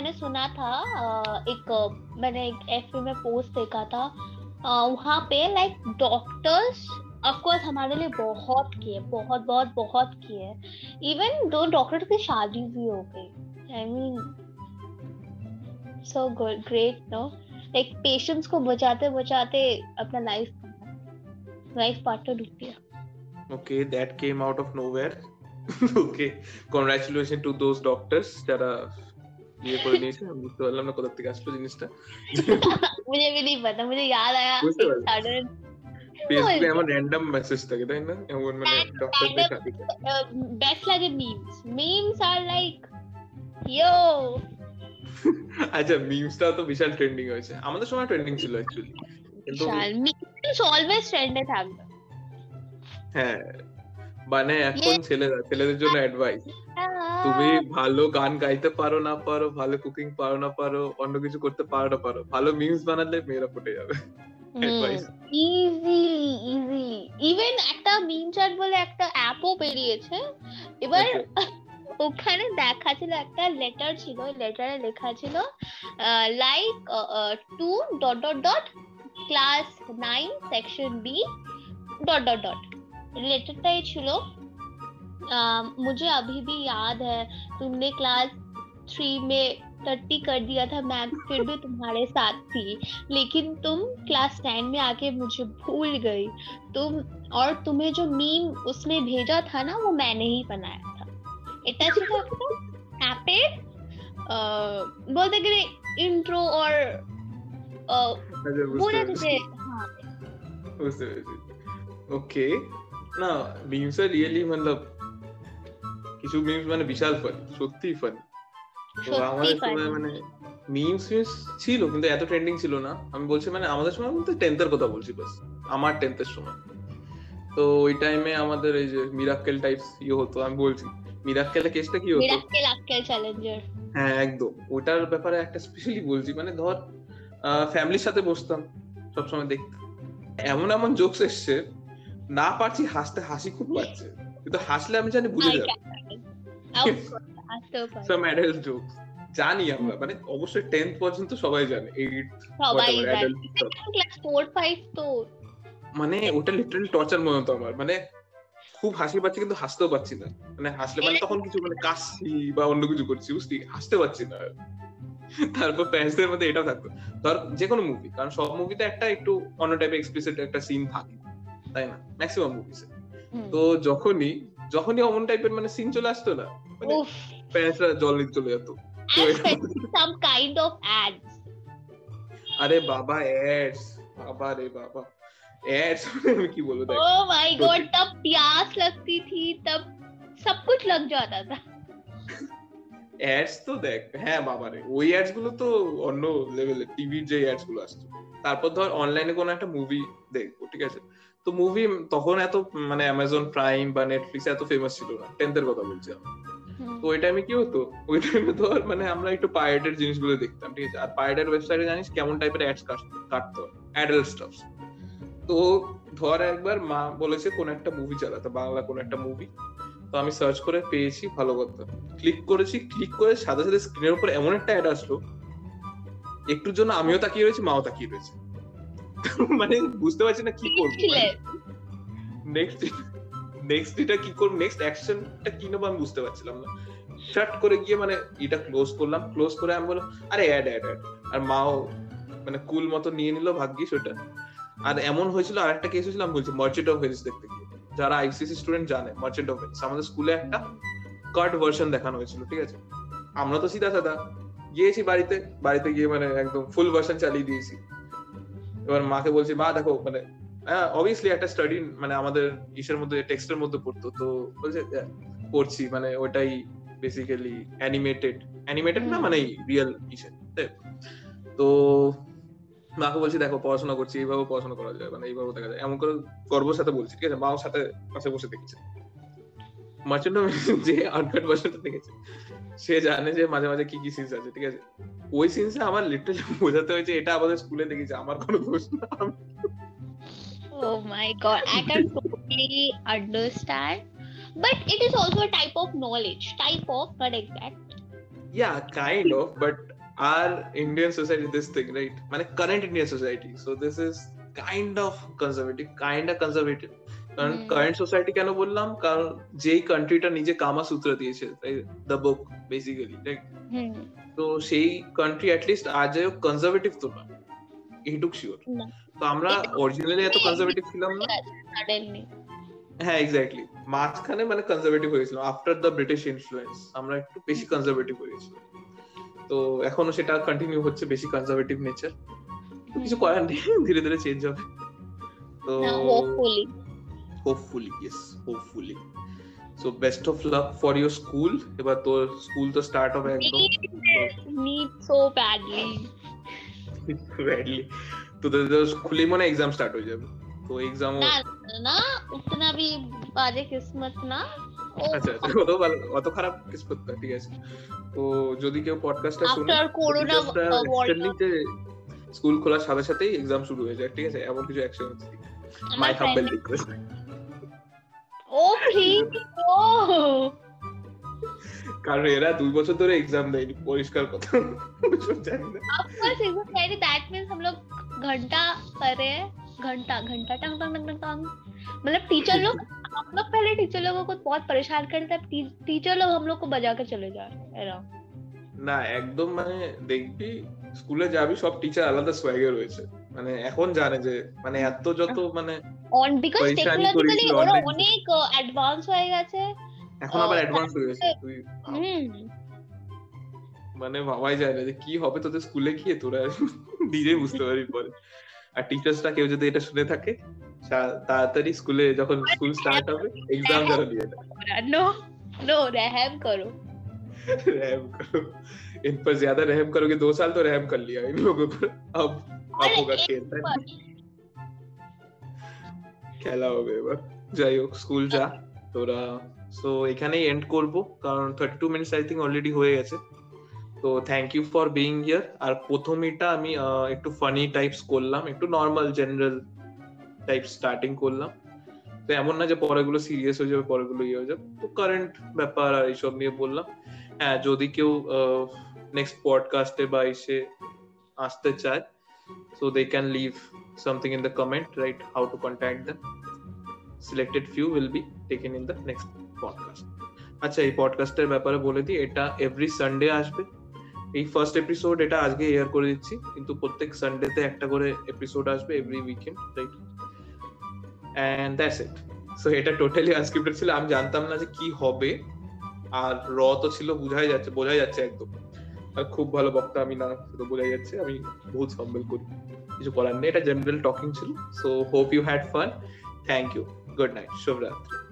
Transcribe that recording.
मैंने सुना था एक, मैंने एक एफ़ में पोस्ट देखा था वहाँ पे लाइक डॉक्टर्स अफकोर्स हमारे लिए बहुत किए, बहुत बहुत बहुत किए। इवन दो डॉक्टर की शादी भी हो गई। I mean so good great no like patients को बचाते बचाते अपना लाइफ लाइफ पार्टनर डूब गया okay that came out of nowhere okay, congratulations to those doctors that are ইয়ে করে নিয়েছে আমি বুঝতে পারলাম না কোথা থেকে আসলো জিনিসটা मुझे भी नहीं पता मुझे याद आया বুঝতে পারছি। सडन ফেসবুকে আমার র্যান্ডম মেসেজ থাকে তাই না এমন মানে ডক্টরদের সাথে बेस्ट लगे memes memes are like yo আচ্ছা মিমসটা তো বিশাল ট্রেন্ডিং হয়েছে আমাদের সময় ট্রেন্ডিং ছিল অ্যাকচুয়ালি কিন্তু विशाल memes always trendে থাকবে হ্যাঁ মানে এখন ছেলেরা ছেলেদের জন্য অ্যাডভাইস তুমি ভালো গান গাইতে পারো না পারো ভালো কুকিং পারো না পারো অন্য কিছু করতে পারো না পারো ভালো মিমস বানালে মেয়েরা ফুটে যাবে। ইজিলি ইজিলি ইভেন একটা মিম চ্যাট বলে একটা অ্যাপও বেরিয়েছে। এবার ওখানে দেখা ছিল একটা লেটার ছিল লেটারে লেখা ছিল like to dot dot dot class nine section B dot dot dot লেটারটাই ছিল आ, मुझे अभी भी याद है तुमने क्लास थ्री में थर्टी कर दिया था मैम फिर भी तुम्हारे साथ थी लेकिन तुम क्लास टेन में आके मुझे भूल गई तुम और तुम्हें जो मीम उसने भेजा था ना वो मैंने ही बनाया था इतना चीज़ अच्छा बोलते अगर इंट्रो और पूरा मुझे ओके ना मीम्स आर रियली मतलब কিছু মিমস মানে বিশাল ফান সত্যি ফান তো আমাদের সময় মানে মিমস মিমস ছিল কিন্তু এত ট্রেন্ডিং ছিল না। আমি বলছি মানে আমাদের সময় বলতে টেন্থের কথা বলছি বাস আমার টেন্থের সময়। তো ওই টাইমে আমাদের এই যে মিরাক্কেল টাইপস ইয়ে হতো আমি বলছি মিরাক্কেলের কেসটা কি হতো? মিরাক্কেল আক্কেল চ্যালেঞ্জার হ্যাঁ একদম। ওটার ব্যাপারে একটা স্পেশালি বলছি মানে ধর ফ্যামিলির সাথে বসতাম সবসময় দেখতাম। এমন এমন জোকস এসছে না পারছি হাসতে হাসি খুব পাচ্ছে। কিন্তু হাসলে আমি জানি বুঝে যাব। সাম অ্যাডাল্ট জোকস জানি আমরা মানে অবশ্যই টেন্থ পর্যন্ত সবাই জানে এইট সবাই ক্লাস ফোর ফাইভ তো। মানে ওটা লিটারালি টর্চার মনে হতো আমার মানে খুব হাসি পাচ্ছি কিন্তু হাসতেও পাচ্ছি না। মানে হাসলে মানে তখন কিছু মানে কাশছি বা অন্য কিছু করছি বুঝলি? হাসতে পারছি না। তারপর প্যারেন্টসদের মধ্যে এটাও থাকতো। ধর যে কোনো মুভি কারণ সব মুভিতে একটা একটু অন্য টাইপের এক্সপ্লিসিট একটা সিন থাকে তাই না? ম্যাক্সিমাম মুভিসে তো যখনই যখনই অমন টাইপের মানে সিন চলে আসতো না মানে উফ প্যারেন্টসরা জল নিতে চলে যেত তো and especially some kind of ads আরে বাবা অ্যাডস বাবা রে বাবা অ্যাডস আমি কি বলবো দেখ oh my god तब प्यास लगती थी तब सब कुछ लग जाता था অ্যাডস তো দেখ হ্যাঁ বাবারে ওই অ্যাডস গুলো তো অন্য লেভেলের টিভির যে অ্যাডস গুলো আসতো তারপর ধর অনলাইনে কোনো একটা মুভি দেখবো ঠিক আছে তো মুভি তখন এত মানে অ্যামাজন প্রাইম বা নেটফ্লিক্স এত ফেমাস ছিল না টেন্থের কথা বলছি আমি তো ওই টাইমে কি হতো? ওই টাইমে ধর মানে আমরা একটু পাইরেটের জিনিসগুলো দেখতাম ঠিক আছে? আর পাইরেটের ওয়েবসাইটে জানিস কেমন টাইপের অ্যাডস কাটতো অ্যাডাল্ট স্টাফ তো ধর একবার মা বলেছে কোন একটা মুভি চালাতে বাংলা কোন একটা মুভি তো আমি সার্চ করে পেয়েছি ভালো কথা ক্লিক করেছি ক্লিক করে সাথে সাথে স্ক্রিনের উপর এমন একটা অ্যাড আসলো একটুর জন্য আমিও তাকিয়ে রয়েছি মাও তাকিয়ে রয়েছে। মানে বুঝতে পারছি না কি করব। নেক্সট নেক্সট এটা কি করব নেক্সট অ্যাকশনটা কি নেব আমি বুঝতে পারছিলাম না। শার্ট করে গিয়ে মানে এটা ক্লোজ করলাম ক্লোজ করে আমি বললাম, আরে অ্যাড অ্যাড অ্যাড আর মাও মানে কুল মতো নিয়ে নিল ভাগ্যিস ওটা। আর এমন হয়েছিল আর একটা কেস হয়েছিল, আমি বলছি মার্চেন্ট অফ ভেনিস দেখতে গিয়ে। যারা আইসিসি স্টুডেন্ট জানে মার্চেন্ট অফ ভেনিস আমাদের স্কুলে একটা কার্ড ভার্সন দেখানো হয়েছিল, ঠিক আছে? আমরা তো সিধা সাদা গিয়েছি বাড়িতে বাড়িতে গিয়ে মানে একদম ফুল ভার্সন চালিয়ে দিয়েছি। এবার মাকে বলছি, মা, দেখো মানে অবভিয়াসলি একটা স্টাডি মানে আমাদের ইসের মধ্যে টেক্সটের মধ্যে পড়তো তো বলছে "হ্যাঁ, পড়ছি। মানে ওটাই বেসিক্যালি অ্যানিমেটেড অ্যানিমেটেড না মানে রিয়েল ইসে তো? মাকে বলছি দেখো পড়াশোনা করছি এইভাবে পড়াশোনা করা যায়। মানে এইভাবে দেখা যায়। এমন করে গর্বের সাথে বলছি ঠিক আছে মাও সাথে পাশে বসে দেখেছে। মার্চেন্ট যে আনকাট ভার্সনটা দেখেছে সে জানে যে মাঝে মাঝে কি কি সিনস আছে ঠিক আছে? ওই সিনসে আমার লিটারালি বোঝাতে হয়েছে এটা আমাদের স্কুলে দেখেছে আমার কোনো দোষ না। Oh my god, I can totally understand. But it is also a type of knowledge. Type of, not exact. yeah kind of but our indian society this thing right মানে current indian society so this is kind of conservative kind of conservative কারণ হুম। Current society কেন বললাম কারণ যেই কান্ট্রিটা নিজে কামা সূত্র দিয়েছে দ্য বুক বেসিক্যালি হুম তো সেই কান্ট্রি অ্যাটলিস্ট আজ কনজারভেটিভ তো না এইটুক শিওর না। তো আমরা অরিজিনালি এত কনজারভেটিভ ছিলাম না সাডেনলি হ্যাঁ এক্স্যাক্টলি মাঝখানে মানে কনজারভেটিভ হয়েছিলাম আফটার দ্য ব্রিটিশ ইনফ্লুয়েন্স আমরা একটু বেশি কনজারভেটিভ হয়েছিলাম তো এখনো সেটা কন্টিনিউ হচ্ছে বেশি কনজারভেটিভ নেচার কিছু করার নেই ধীরে ধীরে চেঞ্জ হবে তো না hopefully hopefully yes hopefully so best of luck for your school এবার তোর স্কুল তো স্টার্ট হবে একদম need so badly badly badly तो खुले मना एग्जाम स्टार्ट ঠিক আছে। তো যদি কেউ পডকাস্টটা শুনে আফটার করোনা স্কুল খোলার সাথে সাথেই এক্সাম শুরু হয়ে যায় ঠিক আছে? এমন কিছু অ্যাকশন হচ্ছে। মাই হাম্বল রিকোয়েস্ট কারণ এরা দুই বছর ধরে এক্সাম দেয়নি পরিষ্কার কথা জানি না बस एग्जाम कह दैट मींस हम लोग घंटा कर रहे हैं घंटा घंटा टंग टंग टंग टंग टंग मतलब टीचर लोग हम लोग पहले टीचर लोगों को बहुत परेशान करते हैं टी- टीचर लोग हम लोग को बजा के चले जा रहे हैं around. না একদম মানে দেখবি স্কুলে যাবি সব টিচার আলাদা সোয়াগে রয়েছে মানে এখন জানে যে মানে এত যত মানে on because পরেশানি technologically করেছিল ওরা অনেক। অনেক অ্যাডভান্স হয়ে গেছে এখন আবার ও, অ্যাডভান্স হয়ে গেছে তুই ভাব। হুম মানে ভাবাই যায় না যে কি হবে তোদের স্কুলে গিয়ে তোরা নিজেই বুঝতে পারবি পরে আর টিচার্সরা কেউ যদি এটা শুনে থাকে সা- তাড়াতাড়ি স্কুলে যখন স্কুল স্টার্ট হবে এক্সাম যেন দিয়ে দেয় नो नो रहम करो रहम करो इन पर ज्यादा रहम करोगे दो साल तो रहम कर लिया इन लोगों पर अब अब अरे होगा एक खेल बार। খেলা হবে এবার যাই হোক স্কুল যা তোরা সো এখানেই এন্ড করব, কারণ thirty two minutes I think already হয়ে গেছে। তো thank you for being here আর প্রথম এটা আমি একটু ফানি টাইপস করলাম, একটু নর্মাল জেনারেল টাইপ স্টার্টিং করলাম। তো এমন না যে পরেগুলো সিরিয়াস হয়ে যাবে পরেগুলো ইয়ে হয়ে যাবে। তো কারেন্ট ব্যাপার আর এইসব নিয়ে বললাম। হ্যাঁ যদি কেউ নেক্সট পডকাস্টে বা এসে আসতে চায় so they can leave something in the comment, right? How to contact them selected few will be taken in the next podcast আচ্ছা এই পডকাস্টের ব্যাপারে বলে দিই, এটা এভরি সানডে আসবে। এই ফার্স্ট এপিসোড এটা আজকে এয়ার করে দিচ্ছি, কিন্তু প্রত্যেক সানডেতে একটা করে এপিসোড আসবে every weekend right and that's it so এটা টোটালি আনস্ক্রিপ্টেড ছিল। আমি জানতাম না যে কি হবে। আর র তো ছিল, বোঝাই যাচ্ছে বোঝাই যাচ্ছে একদম। আর খুব ভালো বক্তা আমি না সেটা বোঝাই যাচ্ছে। আমি বহুত সম্বল করি। কিছু করার নেই। এটা জেনারেল টকিং ছিল। So hope you had fun thank you good night शुभ रात्रि